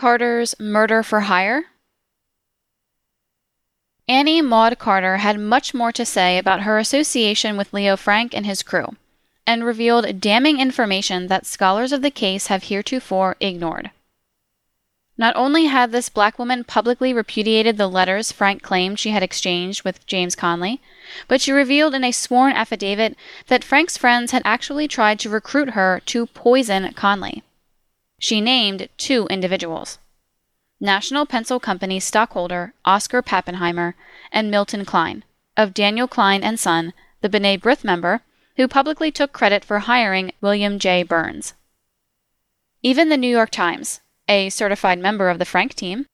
Carter's murder for hire? Annie Maud Carter had much more to say about her association with Leo Frank and his crew, and revealed damning information that scholars of the case have heretofore ignored. Not only had this black woman publicly repudiated the letters Frank claimed she had exchanged with James Conley, but she revealed in a sworn affidavit that Frank's friends had actually tried to recruit her to poison Conley. She named two individuals National Pencil Company stockholder Oscar Pappenheimer and Milton Klein, of Daniel Klein and Son, the B'nai B'rith member, who publicly took credit for hiring William J. Burns. Even the New York Times, a certified member of the Frank team,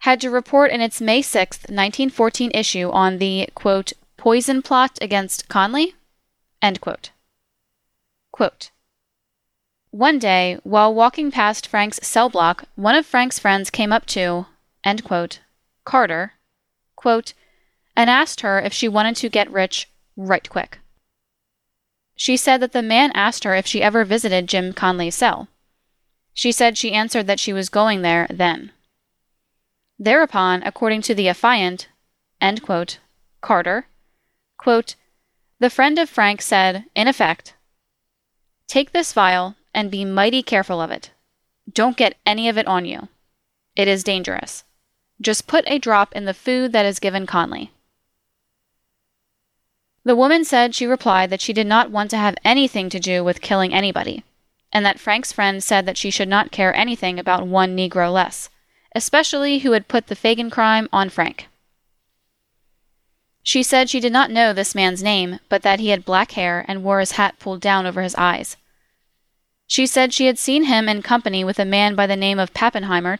had to report in its May 6, 1914 issue on the, quote, poison plot against Conley? End quote. Quote, One day, while walking past Frank's cell block, one of Frank's friends came up to, quote, Carter, quote, and asked her if she wanted to get rich right quick. She said that the man asked her if she ever visited Jim Conley's cell. She said she answered that she was going there then. Thereupon, according to the affiant, quote, Carter, quote, the friend of Frank said, in effect, Take this vial and be mighty careful of it. Don't get any of it on you. It is dangerous. Just put a drop in the food that is given Conley. The woman said she replied that she did not want to have anything to do with killing anybody and that Frank's friend said that she should not care anything about one Negro less, especially who had put the Fagan crime on Frank. She said she did not know this man's name, but that he had black hair and wore his hat pulled down over his eyes. She said she had seen him in company with a man by the name of Pappenheimer,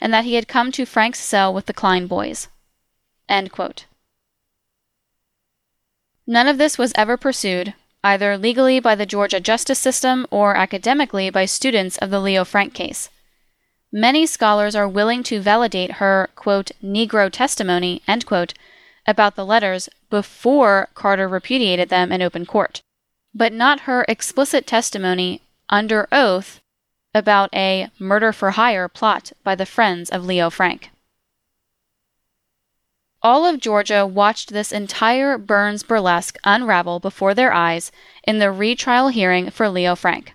and that he had come to Frank's cell with the Klein boys. None of this was ever pursued, either legally by the Georgia justice system or academically by students of the Leo Frank case. Many scholars are willing to validate her, quote, Negro testimony, quote, about the letters before Carter repudiated them in open court, but not her explicit testimony under oath about a murder for hire plot by the friends of Leo Frank. All of Georgia watched this entire Burns burlesque unravel before their eyes in the retrial hearing for Leo Frank.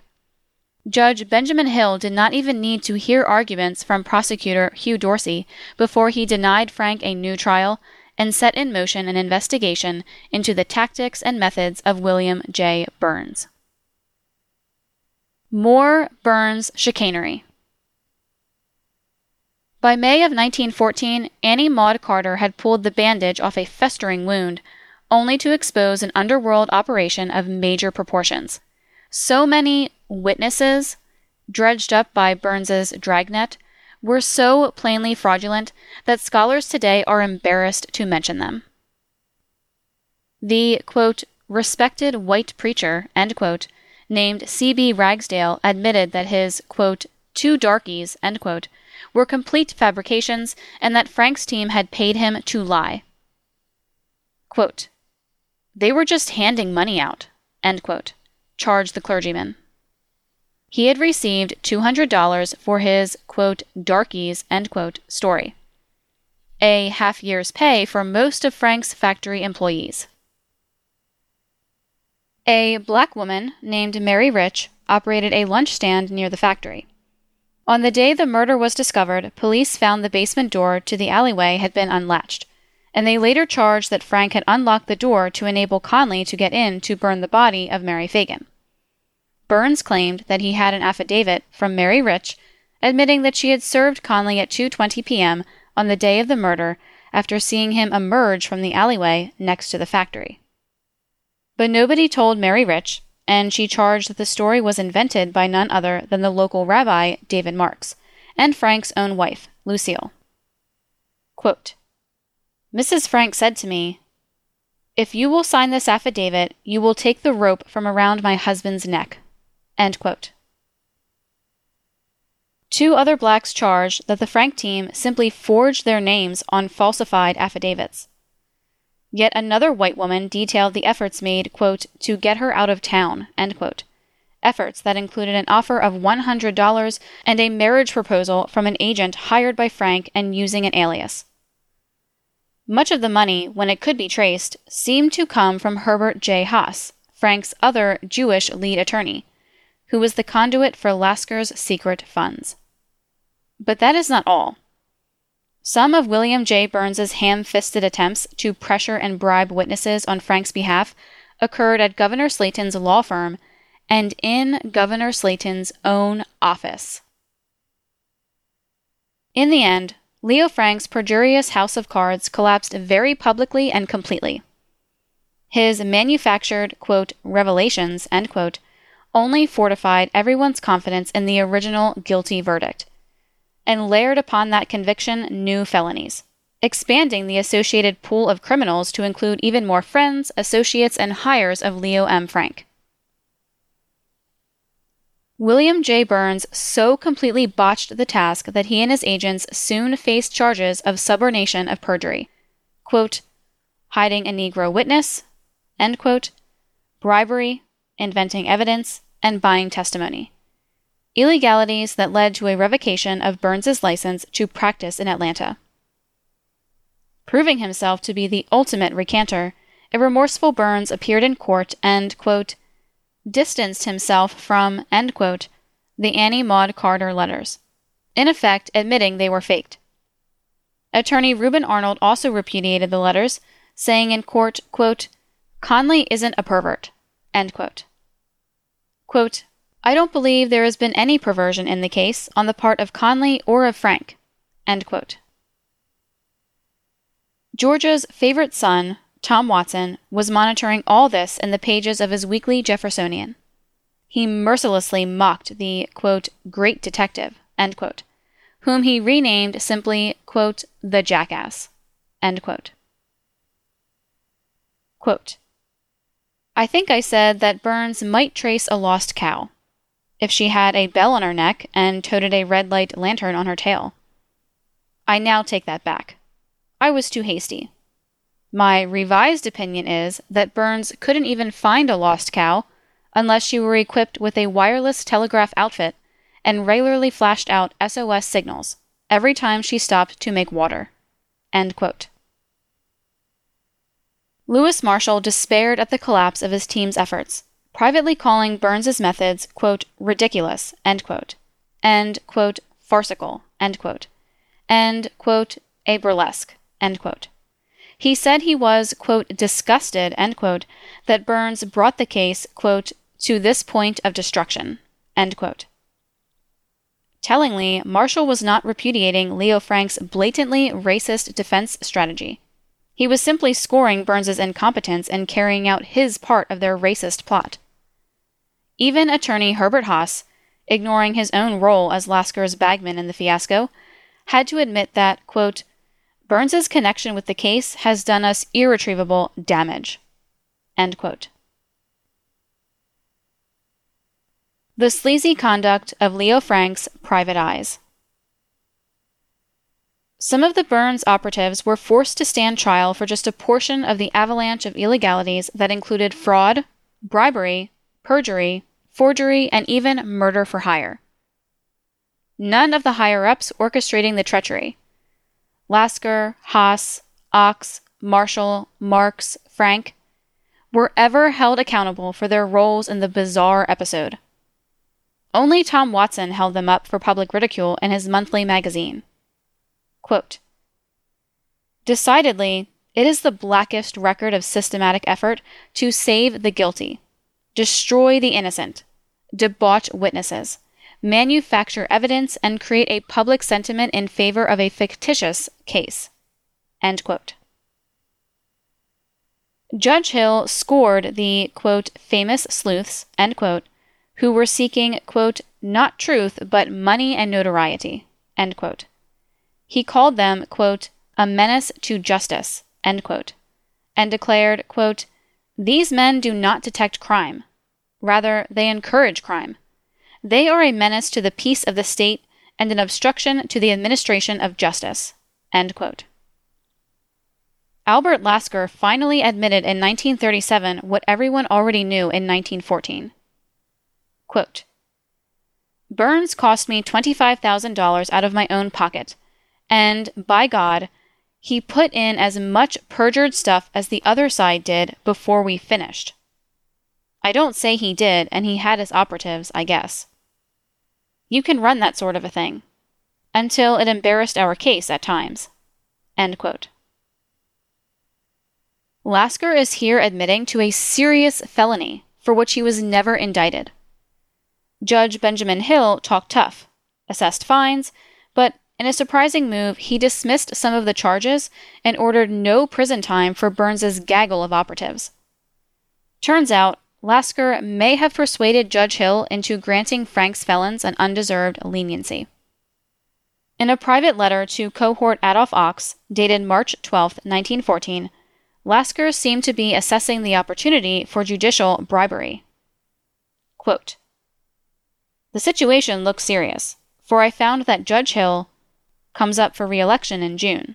Judge Benjamin Hill did not even need to hear arguments from prosecutor Hugh Dorsey before he denied Frank a new trial and set in motion an investigation into the tactics and methods of William J. Burns. More Burns chicanery. By May of 1914, Annie Maud Carter had pulled the bandage off a festering wound, only to expose an underworld operation of major proportions. So many witnesses, dredged up by Burns's dragnet, were so plainly fraudulent that scholars today are embarrassed to mention them. The, quote, respected white preacher, quote, named C.B. Ragsdale admitted that his, quote, two darkies, quote, were complete fabrications and that Frank's team had paid him to lie. Quote, they were just handing money out, end quote, charged the clergyman. He had received $200 for his, quote, darkies, end quote, story, a half year's pay for most of Frank's factory employees. A black woman named Mary Rich operated a lunch stand near the factory. On the day the murder was discovered, police found the basement door to the alleyway had been unlatched, and they later charged that Frank had unlocked the door to enable Conley to get in to burn the body of Mary Fagan. Burns claimed that he had an affidavit from Mary Rich admitting that she had served Conley at 2:20 p.m. on the day of the murder after seeing him emerge from the alleyway next to the factory. But nobody told Mary Rich, and she charged that the story was invented by none other than the local rabbi, David Marks, and Frank's own wife, Lucille. Quote, Mrs. Frank said to me, If you will sign this affidavit, you will take the rope from around my husband's neck. Two other blacks charged that the Frank team simply forged their names on falsified affidavits. Yet another white woman detailed the efforts made, quote, to get her out of town, efforts that included an offer of $100 and a marriage proposal from an agent hired by Frank and using an alias. Much of the money, when it could be traced, seemed to come from Herbert J. Haas, Frank's other Jewish lead attorney, who was the conduit for Lasker's secret funds. But that is not all. Some of William J. Burns's ham fisted attempts to pressure and bribe witnesses on Frank's behalf occurred at Governor Slayton's law firm and in Governor Slayton's own office. In the end, Leo Frank's perjurious house of cards collapsed very publicly and completely. His manufactured, quote, revelations, quote, only fortified everyone's confidence in the original guilty verdict, and layered upon that conviction new felonies, expanding the associated pool of criminals to include even more friends, associates, and hires of Leo M. Frank. William J. Burns so completely botched the task that he and his agents soon faced charges of subornation of perjury. Quote, hiding a Negro witness, quote, bribery, inventing evidence, and buying testimony. Illegalities that led to a revocation of Burns's license to practice in Atlanta. Proving himself to be the ultimate recanter, a remorseful Burns appeared in court and, quote, distanced himself from, quote, the Annie Maud Carter letters, in effect admitting they were faked. Attorney Reuben Arnold also repudiated the letters, saying in court, quote, Conley isn't a pervert, end quote. Quote, I don't believe there has been any perversion in the case on the part of Conley or of Frank. Georgia's favorite son, Tom Watson was monitoring all this in the pages of his weekly Jeffersonian. He mercilessly mocked the, quote, great detective, quote, whom he renamed simply, quote, the jackass, I think I said that Burns might trace a lost cow, if she had a bell on her neck and toted a red light lantern on her tail. I now take that back. I was too hasty. My revised opinion is that Burns couldn't even find a lost cow unless she were equipped with a wireless telegraph outfit and regularly flashed out SOS signals every time she stopped to make water. Louis Marshall despaired at the collapse of his team's efforts, privately calling Burns's methods, quote, ridiculous, end quote, and, quote, farcical, end quote, and, quote, a burlesque, end quote. He said he was, quote, disgusted, end quote, that Burns brought the case, quote, to this point of destruction, end quote. Tellingly, Marshall was not repudiating Leo Frank's blatantly racist defense strategy. He was simply scoring Burns's incompetence in carrying out his part of their racist plot. Even attorney Herbert Haas, ignoring his own role as Lasker's bagman in the fiasco, had to admit that, quote, Burns's connection with the case has done us irretrievable damage. End quote. The sleazy conduct of Leo Frank's private eyes. Some of the Burns operatives were forced to stand trial for just a portion of the avalanche of illegalities that included fraud, bribery, perjury, forgery, and even murder for hire. None of the higher ups orchestrating the treachery, Lasker, Haas, Ochs, Marshall, Marks, Frank, were ever held accountable for their roles in the bizarre episode. Only Tom Watson held them up for public ridicule in his monthly magazine. Quote, Decidedly, it is the blackest record of systematic effort to save the guilty, destroy the innocent, debauch witnesses, manufacture evidence, and create a public sentiment in favor of a fictitious case. Judge Hill scored the, quote, famous sleuths, quote, who were seeking, quote, not truth, but money and notoriety, He called them, a menace to justice, and declared, these men do not detect crime. Rather, they encourage crime. They are a menace to the peace of the state and an obstruction to the administration of justice. Albert Lasker finally admitted in 1937 what everyone already knew in 1914. Quote, Burns cost me $25,000 out of my own pocket, and by God, he put in as much perjured stuff as the other side did before we finished. I don't say he did, and he had his operatives, I guess. You can run that sort of a thing. Until it embarrassed our case at times. Lasker is here admitting to a serious felony for which he was never indicted. Judge Benjamin Hill talked tough, assessed fines, but in a surprising move, he dismissed some of the charges and ordered no prison time for Burns's gaggle of operatives. Turns out, Lasker may have persuaded Judge Hill into granting Frank's felons an undeserved leniency. In a private letter to cohort Adolph Ochs, dated March 12, 1914, Lasker seemed to be assessing the opportunity for judicial bribery. Quote, the situation looks serious, for I found that Judge Hill comes up for re election in June.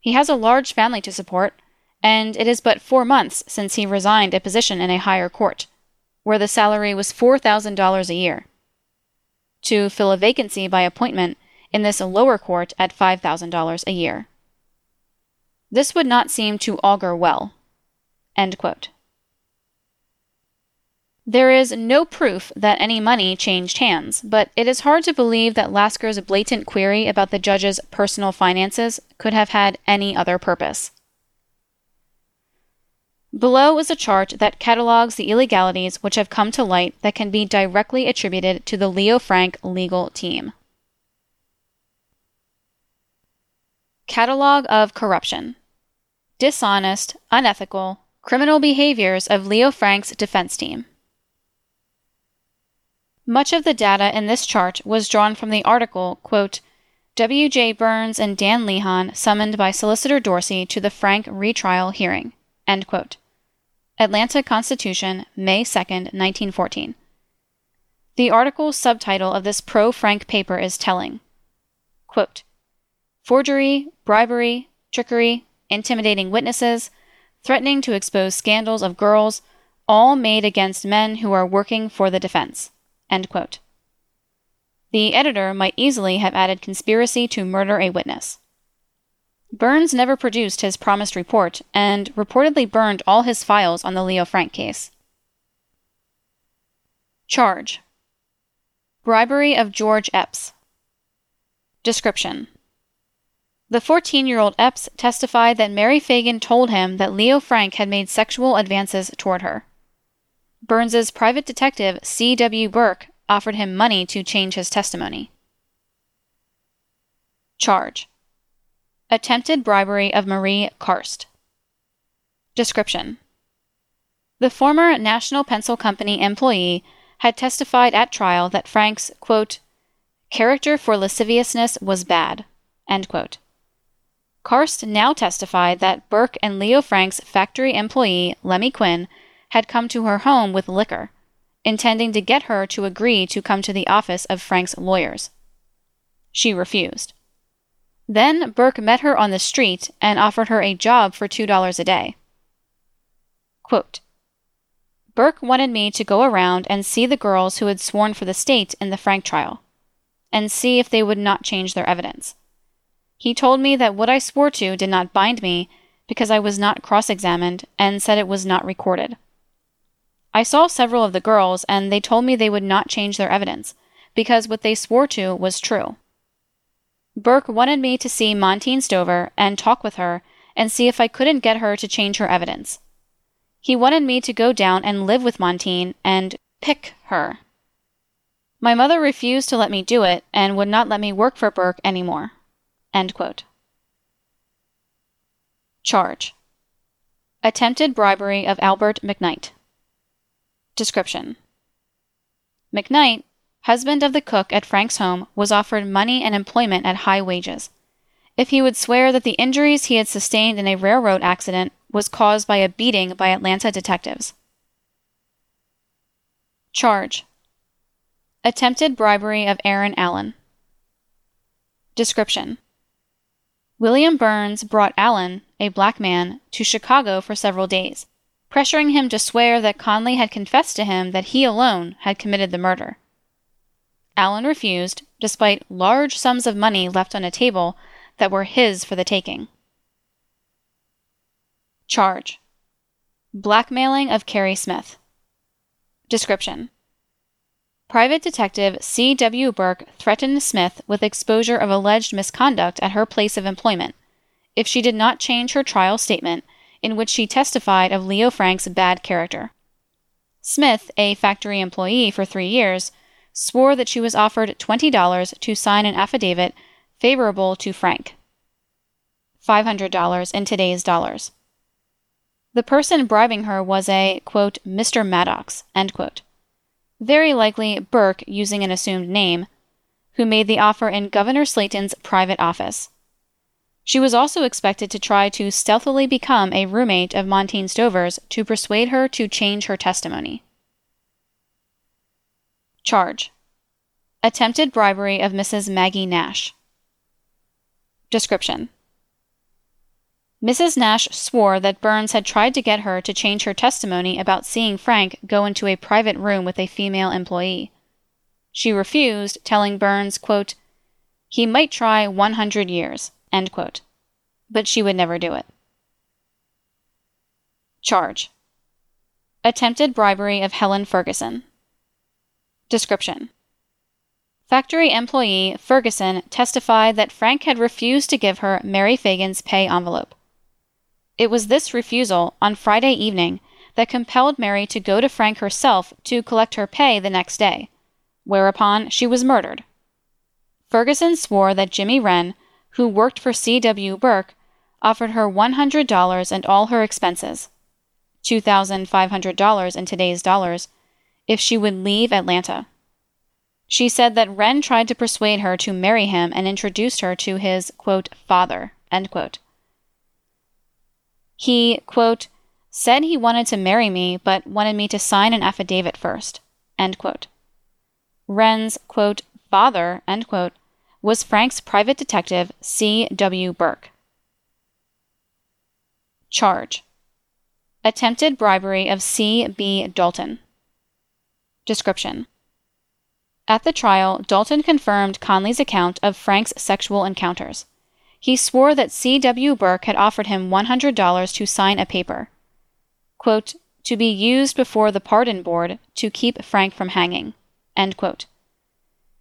He has a large family to support, and it is but four months since he resigned a position in a higher court, where the salary was $4,000 a year, to fill a vacancy by appointment in this lower court at $5,000 a year. This would not seem to augur well. There is no proof that any money changed hands, but it is hard to believe that Lasker's blatant query about the judge's personal finances could have had any other purpose. Below is a chart that catalogs the illegalities which have come to light that can be directly attributed to the Leo Frank legal team. Catalog of Corruption Dishonest, unethical, criminal behaviors of Leo Frank's defense team. Much of the data in this chart was drawn from the article, quote, W.J. Burns and Dan Lehon summoned by Solicitor Dorsey to the Frank retrial hearing. End quote. Atlanta Constitution, May 2, 1914. The article's subtitle of this pro Frank paper is telling. Quote, Forgery, bribery, trickery, intimidating witnesses, threatening to expose scandals of girls, all made against men who are working for the defense. The editor might easily have added conspiracy to murder a witness. Burns never produced his promised report and reportedly burned all his files on the Leo Frank case. Charge Bribery of George Epps. Description The 14 year old Epps testified that Mary Fagan told him that Leo Frank had made sexual advances toward her. Burns's private detective, C.W. Burke, offered him money to change his testimony. Charge Attempted bribery of Marie Karst. Description The former National Pencil Company employee had testified at trial that Frank's, quote, character for lasciviousness was bad, end quote. Karst now testified that Burke and Leo Frank's factory employee, Lemmy Quinn, had come to her home with liquor, intending to get her to agree to come to the office of Frank's lawyers. She refused. Then Burke met her on the street and offered her a job for $2 a day. Quote, Burke wanted me to go around and see the girls who had sworn for the state in the Frank trial, and see if they would not change their evidence. He told me that what I swore to did not bind me because I was not cross examined and said it was not recorded. I saw several of the girls, and they told me they would not change their evidence, because what they swore to was true. Burke wanted me to see Montine Stover and talk with her and see if I couldn't get her to change her evidence. He wanted me to go down and live with Montine and pick her. My mother refused to let me do it and would not let me work for Burke anymore. Charge Attempted bribery of Albert McKnight. Description McKnight, husband of the cook at Frank's home, was offered money and employment at high wages. If he would swear that the injuries he had sustained in a railroad accident was caused by a beating by Atlanta detectives. Charge Attempted bribery of Aaron Allen. Description William Burns brought Allen, a black man, to Chicago for several days pressuring him to swear that Conley had confessed to him that he alone had committed the murder. Allen refused, despite large sums of money left on a table that were his for the taking. Charge Blackmailing of Carrie Smith. Description Private Detective C.W. Burke threatened Smith with exposure of alleged misconduct at her place of employment if she did not change her trial statement in which she testified of Leo Frank's bad character. Smith, a factory employee for three years, swore that she was offered $20 to sign an affidavit favorable to Frank. $500 in today's dollars. The person bribing her was a, quote, Mr. Maddox, end quote very likely Burke using an assumed name, who made the offer in Governor Slayton's private office. She was also expected to try to stealthily become a roommate of Montine Stover's to persuade her to change her testimony. Charge Attempted bribery of Mrs. Maggie Nash. Description Mrs. Nash swore that Burns had tried to get her to change her testimony about seeing Frank go into a private room with a female employee. She refused, telling Burns, quote, he might try 100 years, end quote, but she would never do it. Charge Attempted bribery of Helen Ferguson. Description Factory employee Ferguson testified that Frank had refused to give her Mary Fagan's pay envelope. It was this refusal, on Friday evening, that compelled Mary to go to Frank herself to collect her pay the next day, whereupon she was murdered. Ferguson swore that Jimmy Wren, who worked for C.W. Burke, offered her $100 and all her expenses, $2,500 in today's dollars, if she would leave Atlanta. She said that Wren tried to persuade her to marry him and introduced her to his, quote, father, end quote. He, quote, said he wanted to marry me, but wanted me to sign an affidavit first, end quote. Wren's, quote, father, end quote, was Frank's private detective, C. W. Burke. Charge Attempted bribery of C. B. Dalton. Description At the trial, Dalton confirmed Conley's account of Frank's sexual encounters he swore that C.W. Burke had offered him $100 to sign a paper, quote, to be used before the pardon board to keep Frank from hanging.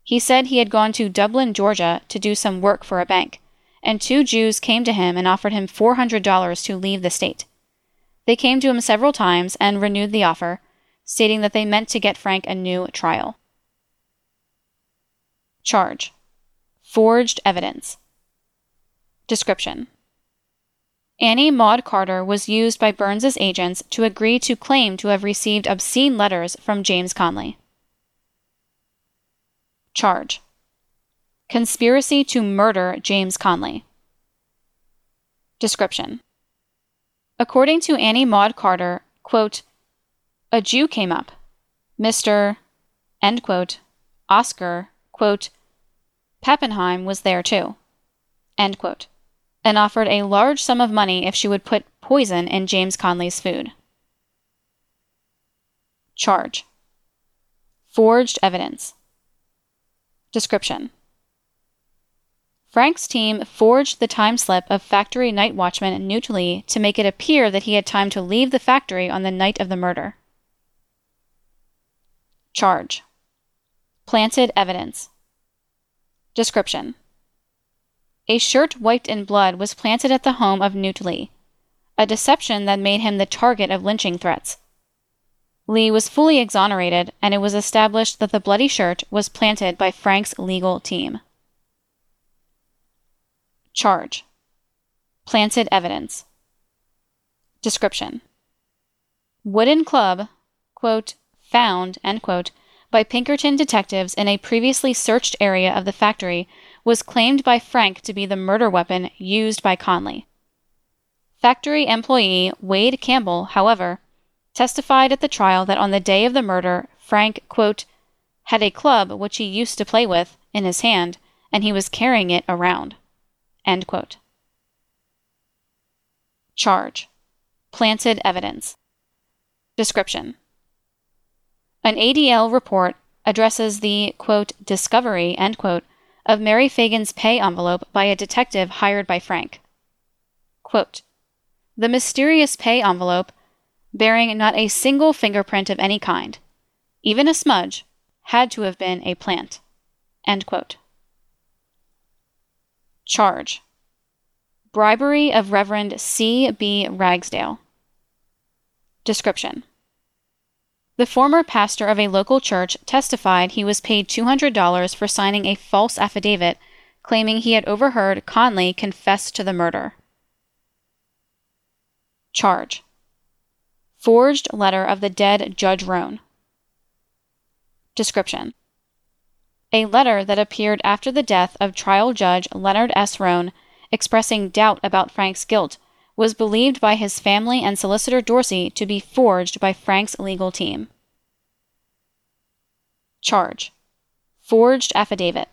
He said he had gone to Dublin, Georgia to do some work for a bank, and two Jews came to him and offered him $400 to leave the state. They came to him several times and renewed the offer, stating that they meant to get Frank a new trial. Charge Forged evidence. Description Annie Maud Carter was used by Burns's agents to agree to claim to have received obscene letters from James Conley. Charge Conspiracy to murder James Conley. Description According to Annie Maud Carter, quote, a Jew came up. Mr. End quote, Oscar, quote, Pappenheim was there too. End quote and offered a large sum of money if she would put poison in James Conley's food. Charge Forged evidence. Description Frank's team forged the time slip of factory night watchman Newt Lee to make it appear that he had time to leave the factory on the night of the murder. Charge Planted evidence. Description a shirt wiped in blood was planted at the home of Newt Lee, a deception that made him the target of lynching threats. Lee was fully exonerated, and it was established that the bloody shirt was planted by Frank's legal team. Charge Planted evidence. Description Wooden club, quote, found, quote, by Pinkerton detectives in a previously searched area of the factory was claimed by Frank to be the murder weapon used by Conley. Factory employee Wade Campbell, however, testified at the trial that on the day of the murder, Frank, quote, had a club which he used to play with in his hand, and he was carrying it around. Charge Planted evidence. Description An ADL report addresses the, quote, discovery, end quote, of Mary Fagan's pay envelope by a detective hired by Frank. Quote, the mysterious pay envelope, bearing not a single fingerprint of any kind, even a smudge, had to have been a plant. Charge Bribery of Reverend C. B. Ragsdale. Description The former pastor of a local church testified he was paid $200 for signing a false affidavit claiming he had overheard Conley confess to the murder. Charge Forged letter of the dead Judge Roan. Description A letter that appeared after the death of trial judge Leonard S. Roan expressing doubt about Frank's guilt was believed by his family and solicitor Dorsey to be forged by Frank's legal team. Charge Forged affidavit.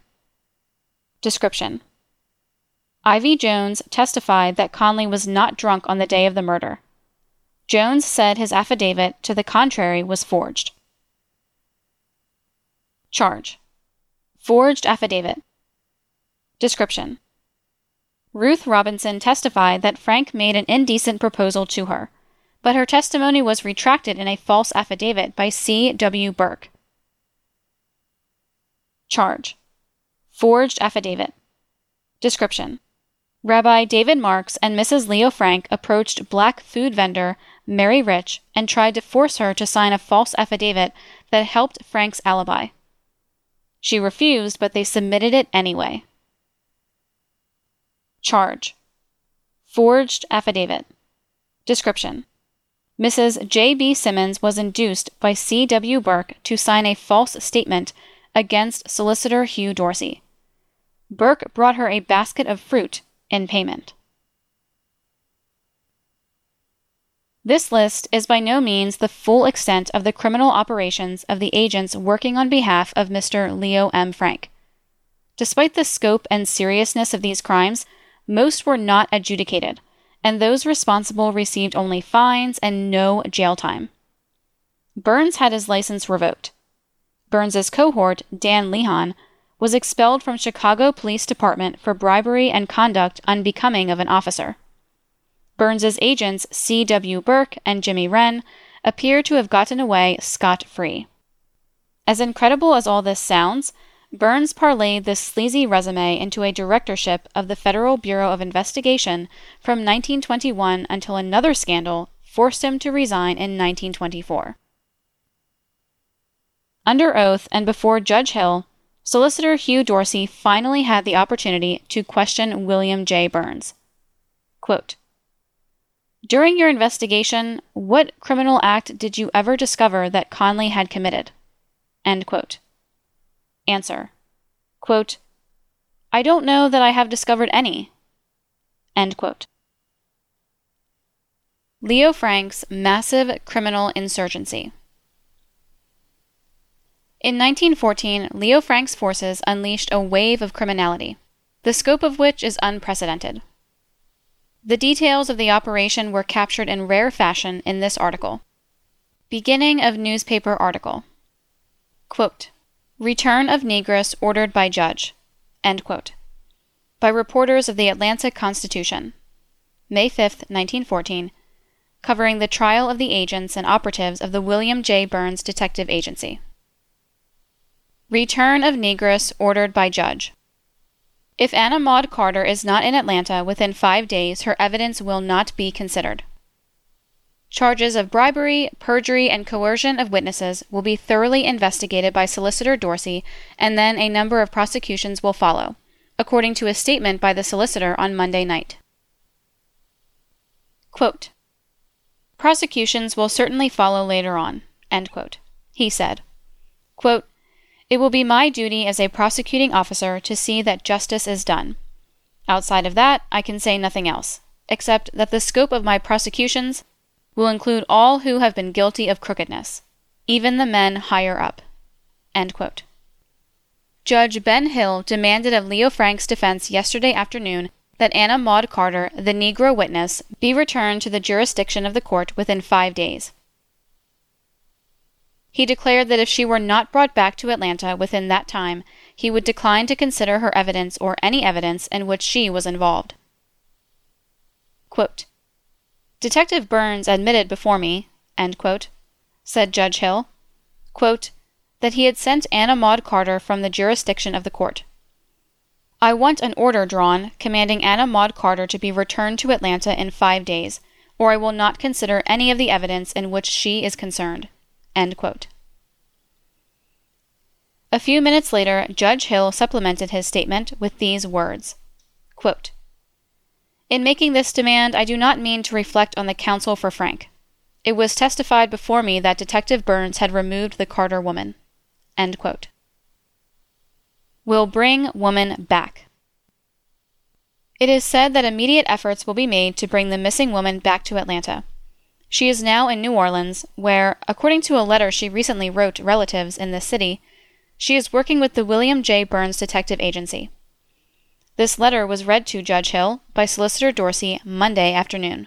Description Ivy Jones testified that Conley was not drunk on the day of the murder. Jones said his affidavit to the contrary was forged. Charge Forged affidavit. Description Ruth Robinson testified that Frank made an indecent proposal to her, but her testimony was retracted in a false affidavit by C. W. Burke. Charge Forged affidavit. Description Rabbi David Marks and Mrs. Leo Frank approached black food vendor Mary Rich and tried to force her to sign a false affidavit that helped Frank's alibi. She refused, but they submitted it anyway. Charge Forged affidavit. Description Mrs. J. B. Simmons was induced by C. W. Burke to sign a false statement against solicitor Hugh Dorsey. Burke brought her a basket of fruit in payment. This list is by no means the full extent of the criminal operations of the agents working on behalf of Mr. Leo M. Frank. Despite the scope and seriousness of these crimes, most were not adjudicated, and those responsible received only fines and no jail time. Burns had his license revoked. Burns's cohort, Dan Lehan, was expelled from Chicago Police Department for bribery and conduct unbecoming of an officer. Burns's agents C.W. Burke and Jimmy Wren appear to have gotten away scot free. As incredible as all this sounds, Burns parlayed this sleazy resume into a directorship of the Federal Bureau of Investigation from 1921 until another scandal forced him to resign in 1924. Under oath and before Judge Hill, Solicitor Hugh Dorsey finally had the opportunity to question William J. Burns. Quote, During your investigation, what criminal act did you ever discover that Conley had committed? End quote. Answer. Quote, I don't know that I have discovered any. End quote. Leo Frank's massive criminal insurgency. In 1914, Leo Frank's forces unleashed a wave of criminality, the scope of which is unprecedented. The details of the operation were captured in rare fashion in this article. Beginning of newspaper article. Quote, Return of Negress ordered by judge. By reporters of the Atlanta Constitution. May 5, 1914, covering the trial of the agents and operatives of the William J. Burns Detective Agency. Return of Negress ordered by judge. If Anna Maud Carter is not in Atlanta within five days, her evidence will not be considered. Charges of bribery, perjury, and coercion of witnesses will be thoroughly investigated by Solicitor Dorsey, and then a number of prosecutions will follow, according to a statement by the solicitor on Monday night. Quote, Prosecutions will certainly follow later on, He said, quote, it will be my duty as a prosecuting officer to see that justice is done. Outside of that, I can say nothing else, except that the scope of my prosecutions will include all who have been guilty of crookedness, even the men higher up. Judge Ben Hill demanded of Leo Frank's defense yesterday afternoon that Anna Maud Carter, the Negro witness, be returned to the jurisdiction of the court within five days. he declared that if she were not brought back to Atlanta within that time, he would decline to consider her evidence or any evidence in which she was involved. Quote, Detective Burns admitted before me, quote, said Judge Hill, quote, that he had sent Anna Maud Carter from the jurisdiction of the court. I want an order drawn commanding Anna Maud Carter to be returned to Atlanta in five days, or I will not consider any of the evidence in which she is concerned. A few minutes later, Judge Hill supplemented his statement with these words quote, In making this demand, I do not mean to reflect on the counsel for Frank. It was testified before me that Detective Burns had removed the Carter woman. Will bring woman back. It is said that immediate efforts will be made to bring the missing woman back to Atlanta. She is now in New Orleans, where, according to a letter she recently wrote relatives in this city, she is working with the William J. Burns Detective Agency. This letter was read to Judge Hill by Solicitor Dorsey Monday afternoon.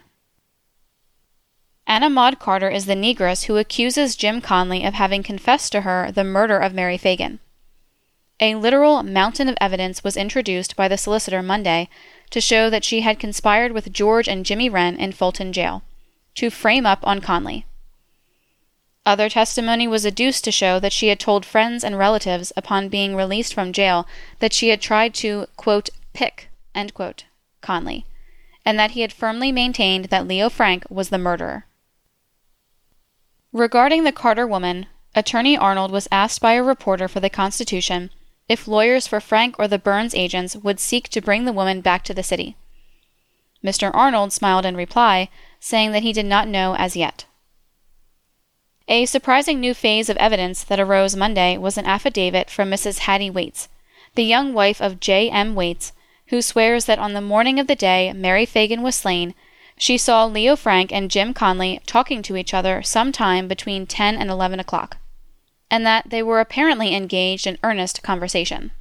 Anna Maud Carter is the negress who accuses Jim Conley of having confessed to her the murder of Mary Fagan. A literal mountain of evidence was introduced by the solicitor Monday to show that she had conspired with George and Jimmy Wren in Fulton jail to frame up on Conley. Other testimony was adduced to show that she had told friends and relatives upon being released from jail that she had tried to, quote, pick, quote, Conley, and that he had firmly maintained that Leo Frank was the murderer. Regarding the Carter woman, Attorney Arnold was asked by a reporter for the Constitution if lawyers for Frank or the Burns agents would seek to bring the woman back to the city. Mr. Arnold smiled in reply, saying that he did not know as yet. A surprising new phase of evidence that arose Monday was an affidavit from Mrs. Hattie Waits, the young wife of J. M. Waits, who swears that on the morning of the day Mary Fagan was slain, she saw Leo Frank and Jim Conley talking to each other some time between 10 and 11 o'clock, and that they were apparently engaged in earnest conversation.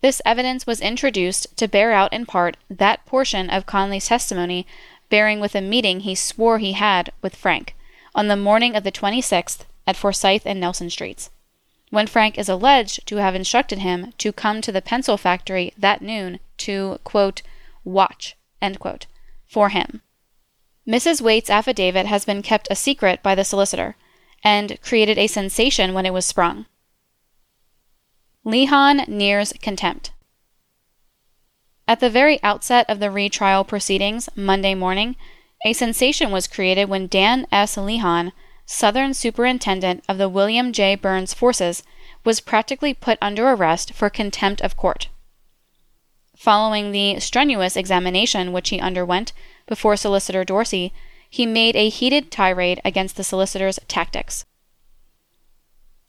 This evidence was introduced to bear out in part that portion of Conley's testimony bearing with a meeting he swore he had with Frank on the morning of the 26th at Forsyth and Nelson Streets, when Frank is alleged to have instructed him to come to the pencil factory that noon to, quote, watch, quote, for him. Mrs. Waite's affidavit has been kept a secret by the solicitor, and created a sensation when it was sprung. Lehan nears contempt. At the very outset of the retrial proceedings Monday morning, a sensation was created when Dan S. Lehan, Southern Superintendent of the William J. Burns Forces, was practically put under arrest for contempt of court. Following the strenuous examination which he underwent before Solicitor Dorsey, he made a heated tirade against the solicitor's tactics.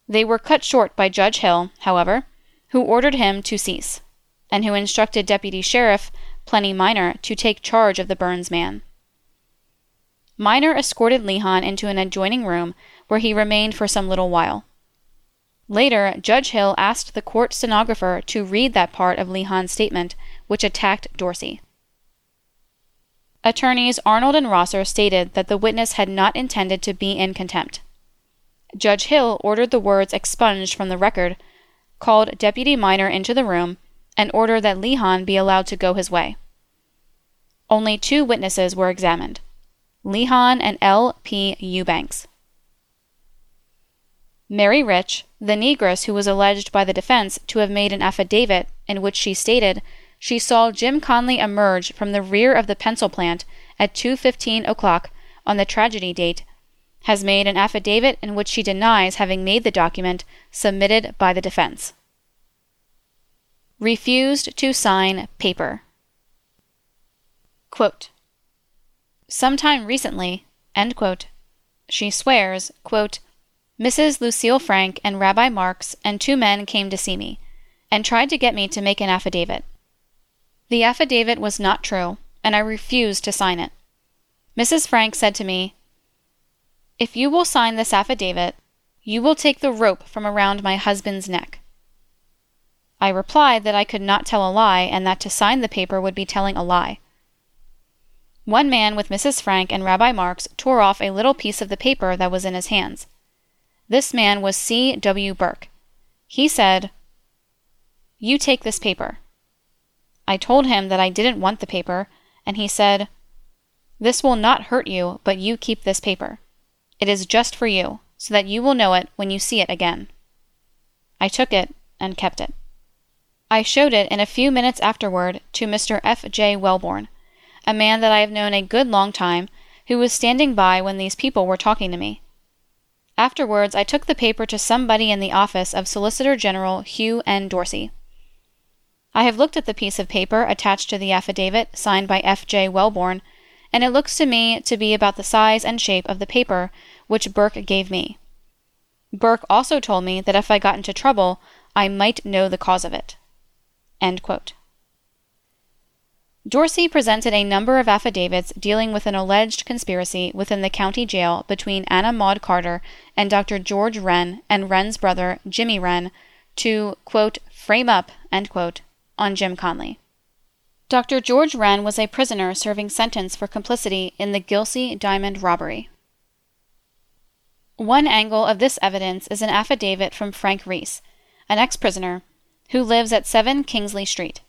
They were cut short by Judge Hill, however, who ordered him to cease, and who instructed Deputy Sheriff Plenny Minor to take charge of the Burns man. Minor escorted Lehan into an adjoining room where he remained for some little while. Later, Judge Hill asked the court stenographer to read that part of Lehan's statement which attacked Dorsey. Attorneys Arnold and Rosser stated that the witness had not intended to be in contempt. Judge Hill ordered the words expunged from the record, called Deputy Minor into the room, and ordered that Lehan be allowed to go his way. Only two witnesses were examined Lehan and L. P. Eubanks. Mary Rich, the negress who was alleged by the defense to have made an affidavit in which she stated she saw Jim Conley emerge from the rear of the pencil plant at 2:15 o'clock on the tragedy date, has made an affidavit in which she denies having made the document submitted by the defense. Refused to sign paper. Quote, Sometime recently, quote, she swears, quote, Mrs. Lucille Frank and Rabbi Marks and two men came to see me and tried to get me to make an affidavit. The affidavit was not true, and I refused to sign it. Mrs. Frank said to me, If you will sign this affidavit, you will take the rope from around my husband's neck. I replied that I could not tell a lie and that to sign the paper would be telling a lie. One man with Mrs. Frank and Rabbi Marks tore off a little piece of the paper that was in his hands. This man was C. W. Burke. He said, You take this paper. I told him that I didn't want the paper, and he said, This will not hurt you, but you keep this paper. It is just for you, so that you will know it when you see it again. I took it and kept it. I showed it in a few minutes afterward to Mr. F. J. Welborn, a man that I have known a good long time, who was standing by when these people were talking to me. Afterwards, I took the paper to somebody in the office of Solicitor General Hugh N. Dorsey. I have looked at the piece of paper attached to the affidavit signed by F. J. Welborn, and it looks to me to be about the size and shape of the paper which Burke gave me. Burke also told me that if I got into trouble, I might know the cause of it. Dorsey presented a number of affidavits dealing with an alleged conspiracy within the county jail between Anna Maud Carter and Dr. George Wren and Wren's brother, Jimmy Wren, to, quote, frame up, quote, on Jim Conley. Dr. George Wren was a prisoner serving sentence for complicity in the Gilsey Diamond robbery. One angle of this evidence is an affidavit from Frank Reese, an ex prisoner, who lives at 7 Kingsley Street.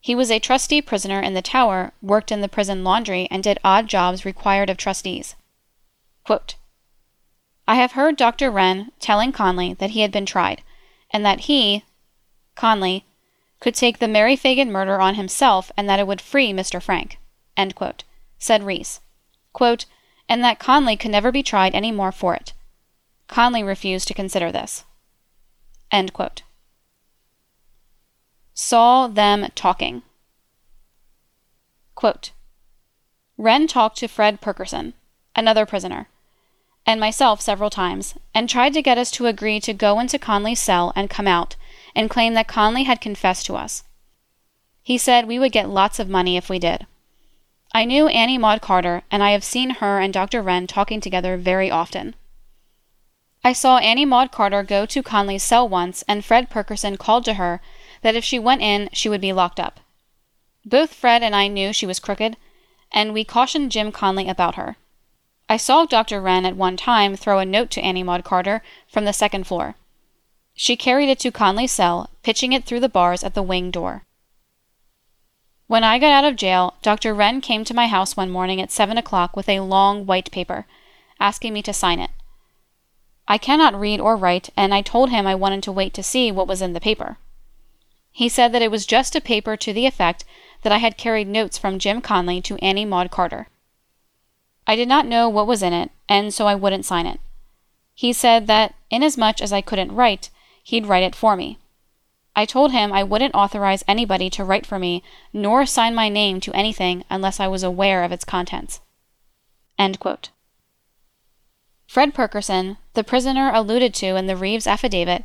He was a trustee prisoner in the tower, worked in the prison laundry, and did odd jobs required of trustees. Quote, I have heard Dr. Wren telling Conley that he had been tried, and that he, Conley, could take the Mary Phagan murder on himself and that it would free Mr. Frank, quote, said Reese, quote, and that Conley could never be tried any more for it. Conley refused to consider this. Saw them talking. Quote, Wrenn talked to Fred Perkerson, another prisoner, and myself several times, and tried to get us to agree to go into Conley's cell and come out and claim that Conley had confessed to us. He said we would get lots of money if we did. I knew Annie Maud Carter, and I have seen her and Dr. Wren talking together very often. I saw Annie Maud Carter go to Conley's cell once, and Fred Perkerson called to her that if she went in, she would be locked up. Both Fred and I knew she was crooked, and we cautioned Jim Conley about her. I saw Dr. Wren at one time throw a note to Annie Maud Carter from the second floor. She carried it to Conley's cell, pitching it through the bars at the wing door. When I got out of jail, Dr. Wren came to my house one morning at seven o'clock with a long white paper, asking me to sign it. I cannot read or write, and I told him I wanted to wait to see what was in the paper. He said that it was just a paper to the effect that I had carried notes from Jim Conley to Annie Maud Carter. I did not know what was in it, and so I wouldn't sign it. He said that, inasmuch as I couldn't write, he'd write it for me. I told him I wouldn't authorize anybody to write for me, nor sign my name to anything unless I was aware of its contents. Fred Perkerson, the prisoner alluded to in the Reeves affidavit,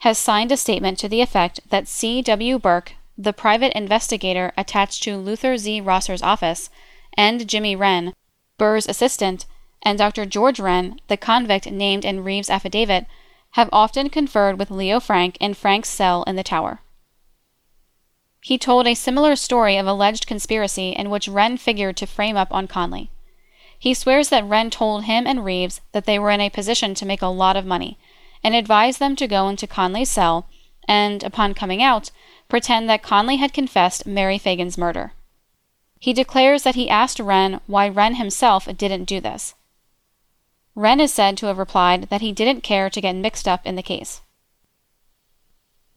has signed a statement to the effect that C. W. Burke, the private investigator attached to Luther Z. Rosser's office, and Jimmy Wren, Burr's assistant, and Dr. George Wren, the convict named in Reeves' affidavit, have often conferred with Leo Frank in Frank's cell in the tower. He told a similar story of alleged conspiracy in which Wren figured to frame up on Conley. He swears that Wren told him and Reeves that they were in a position to make a lot of money, and advised them to go into Conley's cell and, upon coming out, pretend that Conley had confessed Mary Phagan's murder. He declares that he asked Wren why Wren himself didn't do this. Wren is said to have replied that he didn't care to get mixed up in the case.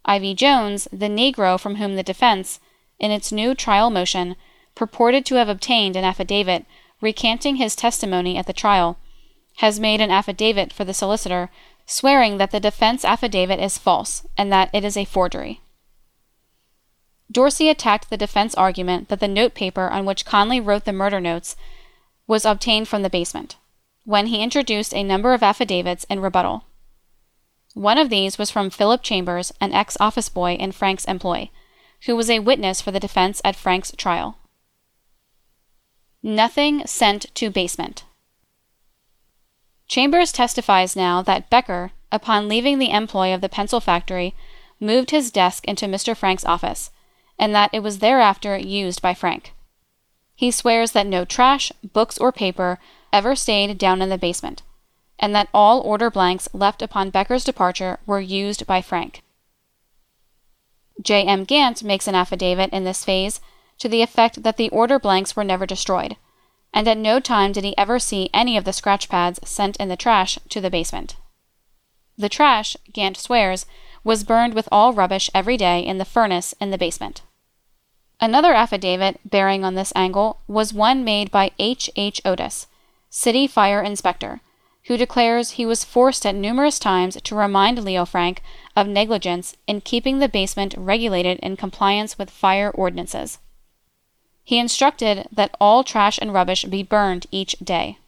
Ivy Jones, the Negro from whom the defense, in its new trial motion, purported to have obtained an affidavit recanting his testimony at the trial, has made an affidavit for the solicitor swearing that the defense affidavit is false and that it is a forgery. Dorsey attacked the defense argument that the notepaper on which Conley wrote the murder notes was obtained from the basement when he introduced a number of affidavits in rebuttal. One of these was from Philip Chambers, an ex office boy in Frank's employ, who was a witness for the defense at Frank's trial. Nothing sent to basement. Chambers testifies now that Becker, upon leaving the employ of the pencil factory, moved his desk into Mr. Frank's office, and that it was thereafter used by Frank. He swears that no trash, books, or paper ever stayed down in the basement, and that all order blanks left upon Becker's departure were used by Frank. J. M. Gantt makes an affidavit in this phase to the effect that the order blanks were never destroyed, and at no time did he ever see any of the scratch pads sent in the trash to the basement. The trash, Gantt swears, was burned with all rubbish every day in the furnace in the basement. Another affidavit bearing on this angle was one made by H. H. Otis, city fire inspector, who declares he was forced at numerous times to remind Leo Frank of negligence in keeping the basement regulated in compliance with fire ordinances. He instructed that all trash and rubbish be burned each day.